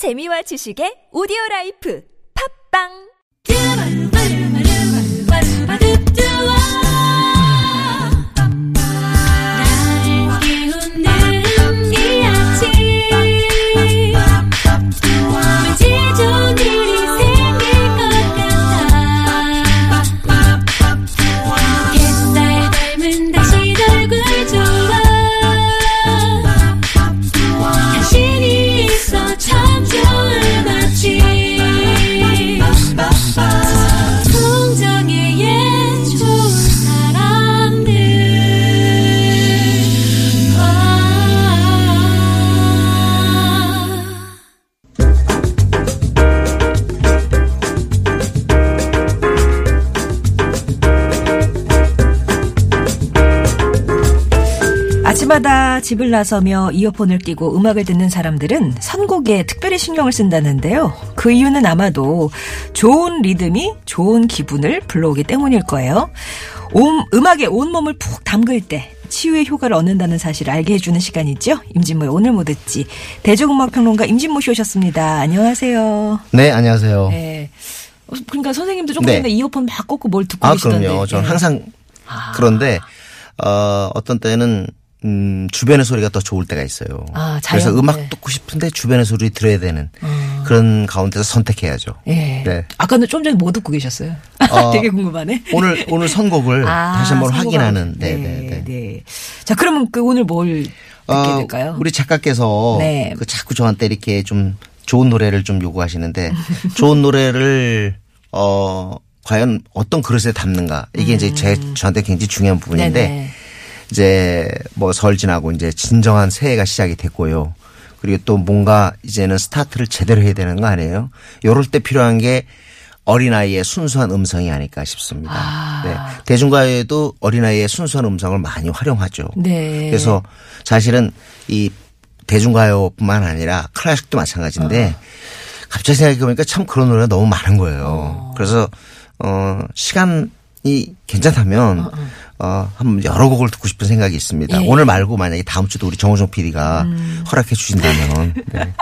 재미와 지식의 오디오 라이프. 팝빵 집을 나서며 이어폰을 끼고 음악을 듣는 사람들은 선곡에 특별히 신경을 쓴다는데요. 그 이유는 아마도 좋은 리듬이 좋은 기분을 불러오기 때문일 거예요. 온, 음악에 온몸을 푹 담글 때 치유의 효과를 얻는다는 사실을 알게 해주는 시간이죠. 임진모의 오늘 뭐 듣지. 대중음악평론가 임진모 씨 오셨습니다. 안녕하세요. 네, 안녕하세요. 네. 어, 그러니까 선생님도 조금 네. 전에 이어폰 막 꽂고 뭘 듣고 아, 계시던데. 그럼요. 저는 네. 항상 그런데 어, 어떤 때는 음, 주변의 소리가 더 좋을 때가 있어요. 아, 그래서 음악 네. 듣고 싶은데 주변의 소리 들어야 되는 그런 가운데서 선택해야죠. 예. 네. 아까는 좀 전에 뭐 듣고 계셨어요? 어, 되게 궁금하네. 오늘 오늘 선곡을 아, 다시 한번. 확인하는 네, 네, 네, 네. 네. 자, 그러면 그 오늘 뭘 듣게 어, 될까요? 우리 작가께서 네. 그 자꾸 저한테 이렇게 좀 좋은 노래를 좀 요구하시는데 좋은 노래를 어 과연 어떤 그릇에 담는가 이게 이제 제 저한테 굉장히 중요한 부분인데 음. 네네. 이제 뭐 설 지나고 이제 진정한 새해가 시작이 됐고요. 그리고 또 뭔가 이제는 스타트를 제대로 해야 되는 거 아니에요? 요럴 때 필요한 게 어린아이의 순수한 음성이 아닐까 싶습니다. 아. 네. 대중가요에도 어린아이의 순수한 음성을 많이 활용하죠. 네. 그래서 사실은 이 대중가요뿐만 아니라 클래식도 마찬가지인데 갑자기 생각해보니까 참 그런 노래가 너무 많은 거예요. 그래서 어 시간 이 괜찮다면 어 한번 여러 곡을 듣고 싶은 생각이 있습니다. 예. 오늘 말고 만약에 다음 주도 우리 정호정 PD가 허락해 주신다면 네.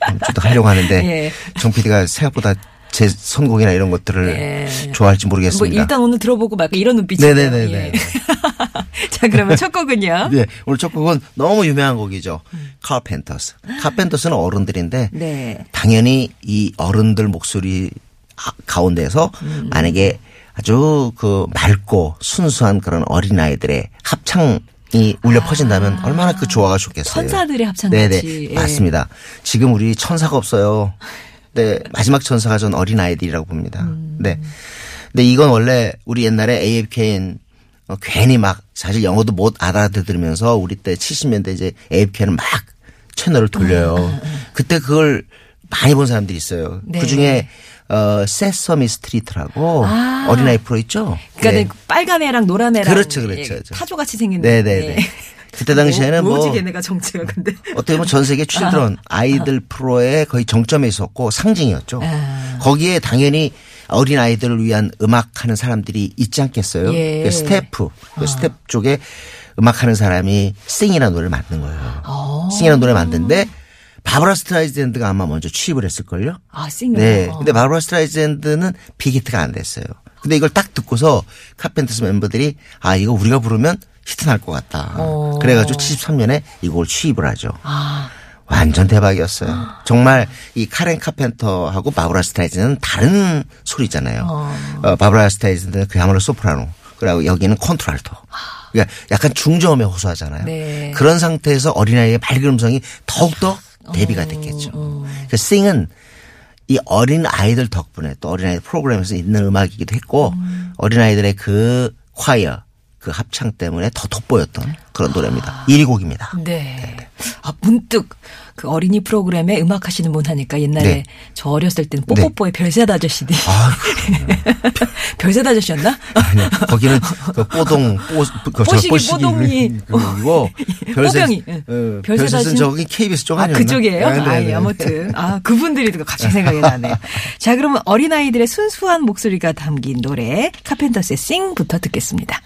다음 주도 하려고 하는데 예. 정 PD가 생각보다 제 선곡이나 이런 것들을 예. 좋아할지 뭐 모르겠습니다. 일단 오늘 들어보고 막 이런 눈빛이에요. 네네네네. 예. 자, 그러면 첫 곡은요. 네, 오늘 첫 곡은 너무 유명한 곡이죠. 카펜터스. 카펜터스는 어른들인데 네. 당연히 이 어른들 목소리 아- 가운데서 음. 만약에 아주 그 맑고 순수한 그런 어린아이들의 합창 이 울려 퍼진다면 얼마나 그 조화가 좋겠어요. 천사들의 합창같이. 네네. 예. 맞습니다. 지금 우리 천사가 없어요. 네. 마지막 천사가 전 어린 아이들이라고 봅니다. 음. 네. 근데 이건 원래 우리 옛날에 AFK는 어, 괜히 막 사실 영어도 못 알아들으면서 우리 때 70년대 이제 AFKN은 막 채널을 돌려요. 그때 그걸 많이 본 사람들이 있어요. 네. 그 중에 어, Sesame Street라고 아. 어린아이 프로 있죠? 그러니까 네. 그 빨간 애랑 노란 애랑 그렇죠, 그렇죠, 예, 그렇죠. 타조 같이 생긴 네네네. 예. 그때 당시에는 뭐, 뭐 뭐지 걔네가 정체가 근데. 어떻게 보면 전 세계 children 아이들 프로의 거의 정점에 있었고 상징이었죠. 아. 거기에 당연히 어린 아이들을 위한 음악하는 사람들이 있지 않겠어요? 예. 그 스태프, 그 스태프 쪽에 음악하는 사람이 Sing이라는 노래를 만든 거예요. 어. Sing이라는 노래 만드는데 바브라 스트라이샌드가 아마 먼저 취입을 했을걸요? 아, Sing요. 네. 어. 근데 바브라 스트라이샌드는 big hit가 안 됐어요. 근데 이걸 딱 듣고서 카펜터스 멤버들이 아 이거 우리가 부르면 히트 날 것 같다. 어. 그래가지고 73년에 이걸 취입을 하죠. 아, 완전 대박이었어요. 정말 이 카렌 카펜터하고 바브라 스타이즈는 다른 소리잖아요. 어. 바브라 스타이즈는 그야말로 소프라노. 그리고 여기는 콘트랄토. 그러니까 약간 중저음에 호소하잖아요. 네. 그런 상태에서 어린아이의 맑은 음성이 더욱더 대비가 됐겠죠. 그 싱은 이 어린 아이들 덕분에 또 어린아이 프로그램에서 있는 음악이기도 했고 어린아이들의 그 콰이어 그 합창 때문에 더 돋보였던 그런 노래입니다. 1위 곡입니다. 네. 아, 문득 그 어린이 프로그램에 음악 하시는 분 하니까 옛날에 네. 저 어렸을 때는 뽀뽀뽀의 별셋 아저씨들이. 아, 별셋 아저씨였나? 아니, 거기는 그 뽀동, 뽀, 그, 저 뽀시기, 뽀동이. 그리고 뽀병이. 응. 어, 별세 다신- 저기 KBS 쪽 아, 아니었나? 그쪽이에요? 네, 네, 아, 네. 예, 아무튼. 아, 그분들이 또 갑자기 생각이 나네요. 자, 그러면 어린아이들의 순수한 목소리가 담긴 노래, 카펜터스의 싱부터 듣겠습니다.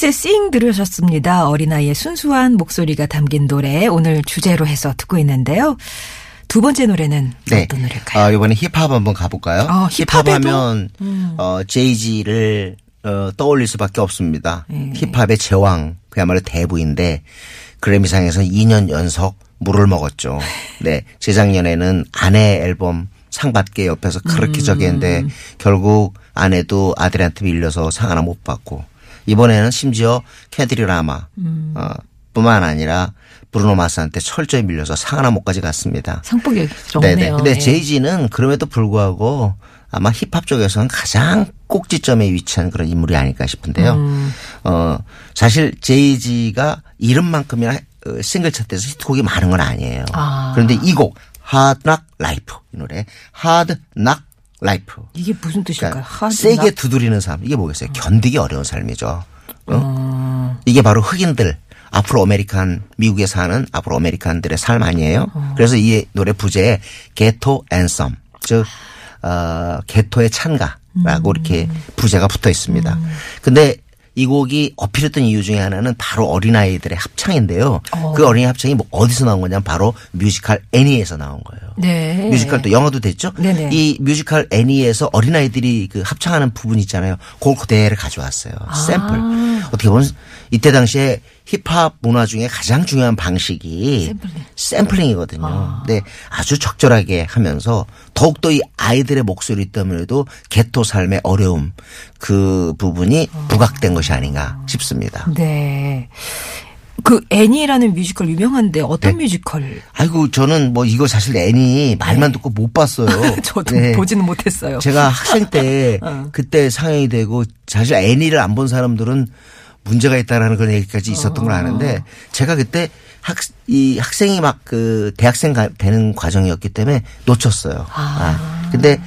카펜터스의 싱 들으셨습니다. 어린아이의 순수한 목소리가 담긴 노래 오늘 주제로 해서 듣고 있는데요. 두 번째 노래는 네. 어떤 노래일까요? 아, 이번에 힙합 한번 가볼까요? 어, 힙합 힙합에도? 음. 하면, 어, 제이지를, 어, 떠올릴 수밖에 없습니다. 네. 힙합의 제왕, 그야말로 대부인데, 그래미상에서 2년 연속 물을 먹었죠. 네. 재작년에는 아내 앨범 상 받게 옆에서 그렇게 저기 했는데, 결국 아내도 아들한테 밀려서 상 하나 못 받고, 이번에는 심지어 캐드리 라마, 어, 뿐만 아니라 브루노 마스한테 철저히 밀려서 상 하나 못 가져갔습니다. 상복이 네네. 근데 예. 제이지는 그럼에도 불구하고 아마 힙합 쪽에서는 가장 꼭지점에 위치한 그런 인물이 아닐까 싶은데요. 음. 어, 사실 제이지가 이름만큼이나 어, 싱글 차트에서 히트곡이 많은 건 아니에요. 아. 그런데 이 곡, Hard Knock Life. 이 노래, Hard Knock Life. 이게 무슨 뜻일까요? 그러니까 세게 락? 두드리는 삶. 이게 뭐겠어요? 견디기 어려운 삶이죠. 어? 음. 이게 바로 흑인들, Afro American, 미국에 사는 Afro American들의 삶 아니에요? 어. 그래서 이 노래 부제에 Ghetto Anthem, 즉, 어, 게토의 찬가라고 이렇게 음. 부제가 붙어 있습니다. 근데 이 곡이 어필했던 이유 중에 하나는 바로 어린아이들의 합창인데요. 그 어린이 합창이 뭐 어디서 나온 거냐면 바로 뮤지컬 애니에서 나온 거예요. 네. 뮤지컬도 영화도 됐죠. 네네. 이 뮤지컬 애니에서 어린아이들이 그 합창하는 부분 있잖아요. 그걸 그대로 가져왔어요. 아. 샘플. 어떻게 보면 이때 당시에 힙합 문화 중에 가장 중요한 방식이 샘플링. 샘플링이거든요. 근데 아주 적절하게 하면서 더욱더 이 아이들의 목소리 때문에도 게토 삶의 어려움 그 부분이 부각된 것이 아닌가 싶습니다. 네. 그 애니라는 뮤지컬 유명한데 어떤 네. 뮤지컬? 아이고 저는 뭐 이거 사실 애니 말만 듣고 못 봤어요. 네. 저도 네. 보지는 못했어요. 제가 학생 때 어. 그때 상영이 되고 사실 애니를 안 본 사람들은 문제가 있다라는 그런 얘기까지 있었던 걸 아는데 제가 그때 학, 이 학생이 막 그 대학생 가- 되는 과정이었기 때문에 놓쳤어요. 아. 근데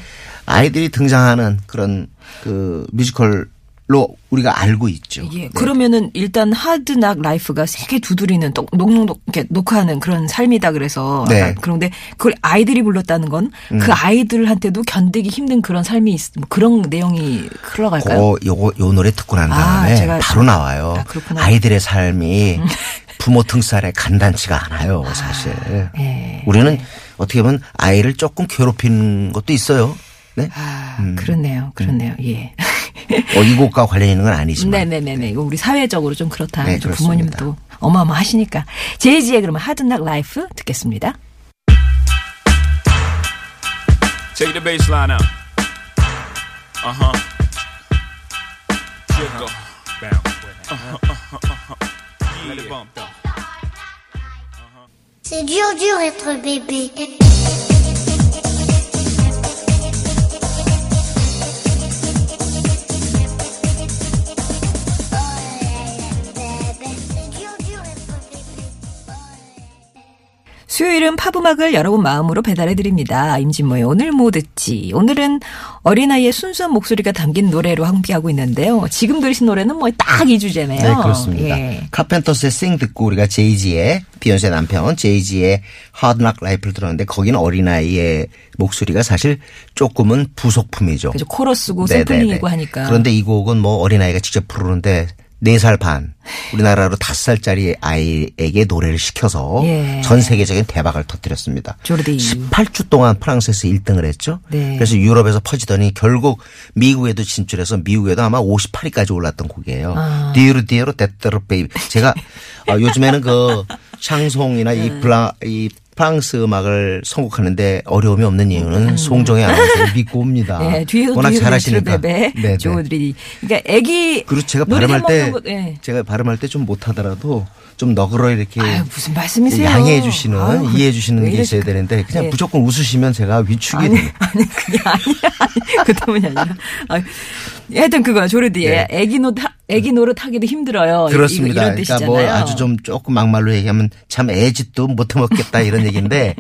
아이들이 등장하는 그런 그 뮤지컬 로 우리가 알고 있죠. 예. 네. 그러면은 일단 Hard Knock Life가 세게 두드리는 똑- knock knock knock 이렇게 노크하는 그런 삶이다 그래서 네. 음. 그런데 그걸 아이들이 불렀다는 건 그 아이들한테도 견디기 힘든 그런 삶이 있, 뭐 그런 내용이 흘러갈까요? 그 요거 요 노래 듣고 난 아, 다음에 제가- 바로 나와요. 아. 음. 아이들의 삶이 부모 등살에 간단치가 않아요, 사실. 예. 우리는 어떻게 보면 아이를 조금 괴롭히는 것도 있어요. 네? 아, 그렇네요. 그렇네요. 예. 어, 이 곡과 관련 있는 건 아니지만. 네네네네. 이거 우리 사회적으로 좀 그렇다. 네. 부모님도 어마어마하시니까. 제이지의 그러면 하드낙 라이프 듣겠습니다. Take the bass line out. Uh huh. Jiggle. Bounce. Uh-huh, uh-huh, uh-huh. Let it bump though. C'est dur, dur être bébé. 수요일은 팝음악을 여러분 마음으로 배달해드립니다. 임진모의 오늘 뭐 듣지. 오늘은 어린아이의 순수한 목소리가 담긴 노래로 함께하고 있는데요. 지금 들으신 노래는 뭐 딱 이 주제네요. 네, 그렇습니다. 예. 카펜터스의 Sing 듣고 우리가 제이지의 비욘세 남편 제이지의 Hard Knock Life를 들었는데 거기는 어린아이의 목소리가 사실 조금은 부속품이죠. 그죠. 코러스고 네네네. 샘플링이고 하니까. 그런데 이 곡은 뭐 어린아이가 직접 부르는데 4살 반, 우리나라로 5살짜리 아이에게 노래를 시켜서 예. 전 세계적인 대박을 터뜨렸습니다. 조르디. 18주 동안 프랑스에서 1등을 했죠. 네. 그래서 유럽에서 퍼지더니 결국 미국에도 진출해서 미국에도 아마 58위까지 올랐던 곡이에요. 아. Dur dur d'être bébé. 제가 어, 요즘에는 그 샹송이나 네. 이 블라 이 프랑스 음악을 선곡하는데 어려움이 없는 이유는 송정의 아나운서를 믿고 옵니다. 음. 예, 뒤에서 워낙 뒤에서 잘하시니까. bébé 네, 네. 조르디. 그러니까 애기 그리고 제가 발음할 때 예. 제가 발음할 때 좀 못하더라도 좀 너그러 이렇게 아유, 무슨 말씀이세요? 양해해 주시는 아유, 이해해 주시는 왜게 있어야? 되는데 그냥 예. 무조건 웃으시면 제가 위축이 아니, 돼요. 아니, 그게 아니야. 아니, 그 때문이 아니라. 아, 하여튼 그거, 조르디에. 네. 애기 노, 애기 노릇 하기도 힘들어요. 이- 그렇습니다. 이런 그러니까 뜻이잖아요. 뭐 아주 좀 조금 막말로 얘기하면 참 애짓도 못 해 먹겠다 이런 얘기인데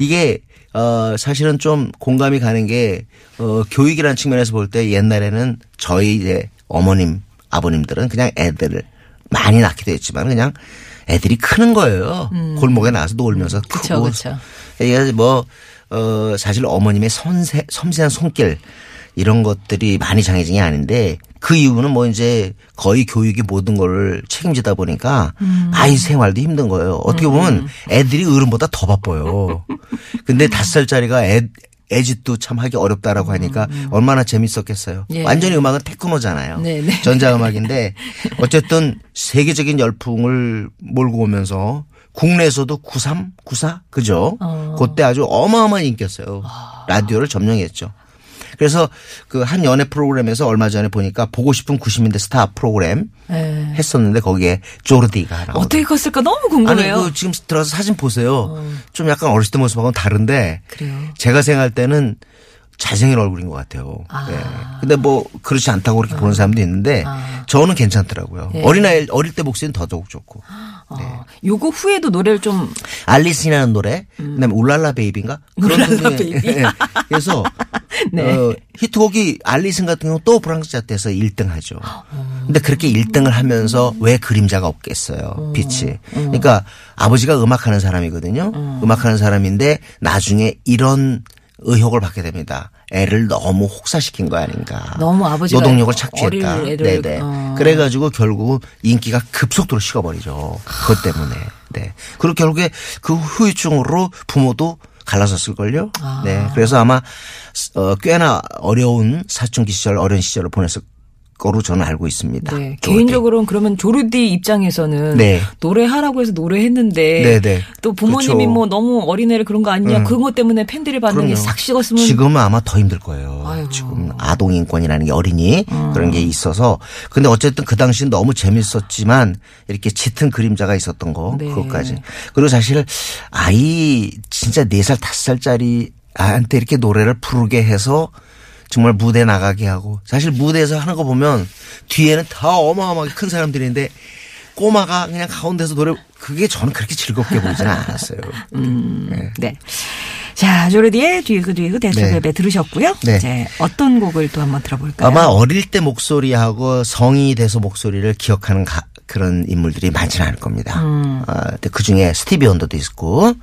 이게 어 사실은 좀 공감이 가는 게 어, 교육이라는 측면에서 볼 때 옛날에는 저희 이제 어머님 아버님들은 그냥 애들을 많이 낳기도 했지만 그냥 애들이 크는 거예요. 골목에 나와서 놀면서 음. 크고 그쵸. 이게 뭐, 어, 사실 어머님의 섬세, 섬세한 손길, 이런 것들이 많이 장애진이 아닌데 그 이유는 뭐 이제 거의 교육이 모든 걸 책임지다 보니까 아이 생활도 힘든 거예요. 어떻게 보면 애들이 어른보다 더 바빠요. 근데 다섯 살짜리가 애 애짓도 참 하기 어렵다라고 하니까 얼마나 재밌었겠어요. 예. 완전히 음악은 테크노잖아요. 네네. 전자음악인데 어쨌든 세계적인 열풍을 몰고 오면서 국내에서도 93, 94 그죠? 그때 아주 어마어마한 인기였어요. 라디오를 점령했죠. 그래서 그 한 연애 프로그램에서 얼마 전에 보니까 보고 싶은 90년대 스타 프로그램 예. 했었는데 거기에 조르디가 나오더라고요. 어떻게 컸을까 너무 아니 궁금해요. 어. 그 지금 들어서 사진 보세요. 좀 약간 어렸을 때 모습하고는 다른데 그래요. 제가 생각할 때는 잘생긴 얼굴인 것 같아요. 예. 근데 뭐 그렇지 않다고 그렇게 보는 사람도 있는데 저는 괜찮더라고요. 예. 어린아이 어릴 때 목소리는 더더욱 좋고. 어, 요거 후에도 노래를 좀 알리스라는 노래, 그다음에 Ooh La La Baby인가 그런 음. Ooh La La 노래. Baby. 예. 그래서 네. 어, 히트곡이 알리슨 같은 경우 또 프랑스 차트에서 1등 하죠. 근데 그렇게 1등을 하면서 왜 그림자가 없겠어요. 빛이. 그러니까 아버지가 음악하는 사람이거든요. 음악하는 사람인데 나중에 이런 의혹을 받게 됩니다. 애를 너무 혹사시킨 거 아닌가. 너무 아버지가 노동력을 착취했다. 네네. 어. 그래가지고 결국 인기가 급속도로 식어버리죠. 그것 때문에. 네. 그리고 결국에 그 후유증으로 부모도 갈라섰을걸요. 아. 네. 그래서 아마 어, 꽤나 어려운 사춘기 시절, 어린 시절을 보냈을 거로 저는 알고 있습니다. 네. 개인적으로는 그러면 조르디 입장에서는 네. 노래하라고 해서 노래했는데 네, 네. 또 부모님이 그렇죠. 뭐 너무 어린애를 그런 거 아니냐 음. 그것 때문에 팬들의 반응이 그럼요. 싹 식었으면 지금은 아마 더 힘들 거예요. 음. 지금 아동 인권이라는 게 어린이 그런 게 있어서 근데 어쨌든 그 당시는 너무 재밌었지만 이렇게 짙은 그림자가 있었던 거 네. 그것까지 그리고 사실 아이 진짜 네살 다섯 살짜리 아한테 이렇게 노래를 부르게 해서 정말 무대 나가게 하고 사실 무대에서 하는 거 보면 뒤에는 다 어마어마하게 큰 사람들인데 꼬마가 그냥 가운데서 노래 그게 저는 그렇게 즐겁게 보이지는 않았어요. 네. 네. 자, 조르디의 뒤그 뒤그 대소베베 네. 들으셨고요. 네. 이제 어떤 곡을 또 한번 들어볼까요? 아마 어릴 때 목소리하고 성인이 돼서 목소리를 기억하는 가- 그런 인물들이 많지는 않을 겁니다. 음. 그 중에 스티비 원더도 있고,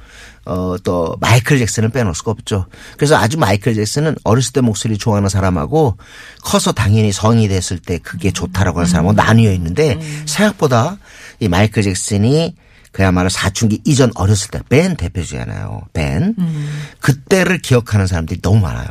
어, 또 마이클 잭슨은 빼놓을 수가 없죠. 그래서 아주 마이클 잭슨은 어렸을 때 목소리 좋아하는 사람하고 커서 당연히 성인이 됐을 때 그게 좋다라고 하는 사람하고 나뉘어 있는데 생각보다 이 마이클 잭슨이 그야말로 사춘기 이전 어렸을 때 밴 대표주잖아요. 밴. 그때를 기억하는 사람들이 너무 많아요.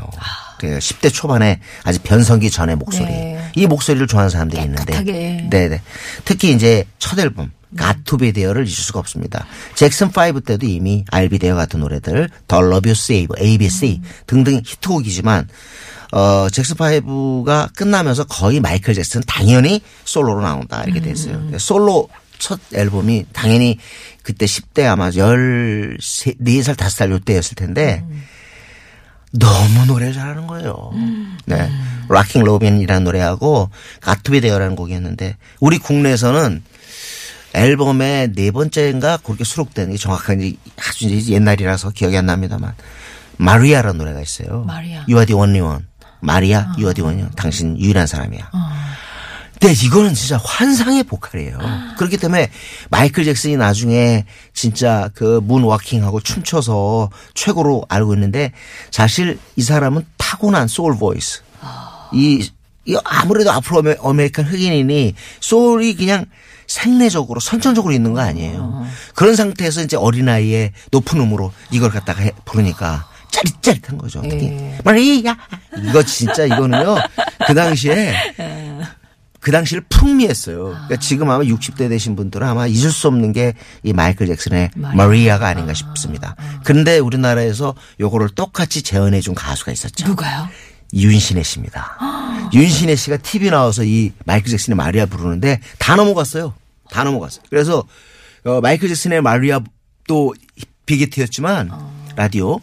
그 10대 초반에 아직 변성기 전의 목소리. 네. 이 목소리를 좋아하는 사람들이 깨끗하게. 있는데. 네네. 특히 이제 첫 앨범. Got to Be There를 잊을 수가 없습니다. 잭슨 5 때도 이미 I'll Be There 같은 노래들, The Love You Save, ABC 등등 히트곡이지만 어 잭슨 5가 끝나면서 거의 마이클 잭슨 당연히 솔로로 나온다 이렇게 됐어요. 솔로 첫 앨범이 당연히 그때 10대 아마 14, 4살, 5살 요때였을 텐데 너무 노래를 잘하는 거예요. 네. Rockin' Robin이라는 노래하고 Got to Be There라는 곡이었는데 우리 국내에서는 앨범의 네 번째인가 그렇게 수록된 게 정확하게 아주 이제 옛날이라서 기억이 안 납니다만 마리아라는 노래가 있어요. 마리아. You are the only one. 마리아, you are the only one. 당신 유일한 사람이야. 근데 이거는 진짜 환상의 보컬이에요. 그렇기 때문에 마이클 잭슨이 나중에 진짜 그 moonwalking하고 춤춰서 최고로 알고 있는데 사실 이 사람은 타고난 soul voice. 이, 이 아무래도 Ame- American 흑인이니 soul이 그냥 생래적으로 선천적으로 있는 거 아니에요. 그런 상태에서 이제 어린아이의 높은 음으로 이걸 갖다가 해- 부르니까 짜릿짜릿한 거죠. 예. 마리아 이거 진짜 이거는요. 그 당시에 그 당시를 풍미했어요. 그러니까 지금 아마 60대 되신 분들은 아마 잊을 수 없는 게 이 마이클 잭슨의 마리아 가 아닌가 싶습니다. 그런데 우리나라에서 요거를 똑같이 재현해 준 가수가 있었죠. 누가요? 윤신혜 씨입니다. 윤신혜 씨가 TV 나와서 이 마이클 잭슨의 마리아 부르는데 다 넘어갔어요. 다 넘어갔어요. 그래서 어, 마이클 잭슨의 마리아 또 빅히트였지만 라디오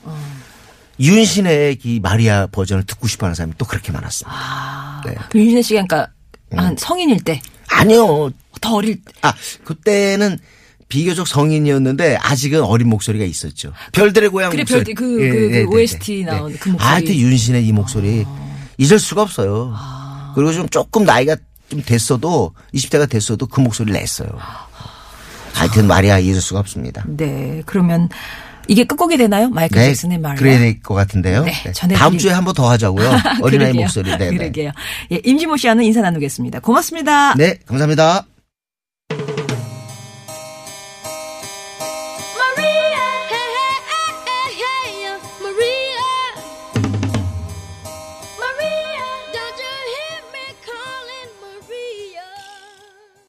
윤신혜의 이 마리아 버전을 듣고 싶어하는 사람이 또 그렇게 많았습니다. 네. 윤신혜 씨가 그러니까 음. 한 성인일 때, 아니요. 더 어릴 때. 아 그때는 비교적 성인이었는데 아직은 어린 목소리가 있었죠. 별들의 고향 그래, 목소리. 별들, 그- 그- 그 OST 나온 그 목소리. 아, 하여튼 윤신의 이 목소리 잊을 수가 없어요. 그리고 좀 조금 나이가 좀 됐어도 20대가 됐어도 그 목소리를 냈어요. 하여튼 마리아 잊을 수가 없습니다. 네. 그러면 이게 끝곡이 되나요? 마이클 네, 잭슨의 말. 그래야 될 것 같은데요. 네, 네. 다음 주에 한 번 더 하자고요. 어린아이 그러게요. 목소리. 네, 네. 그러게요. 예, 임지모 씨와는 인사 나누겠습니다. 고맙습니다. 네, 감사합니다.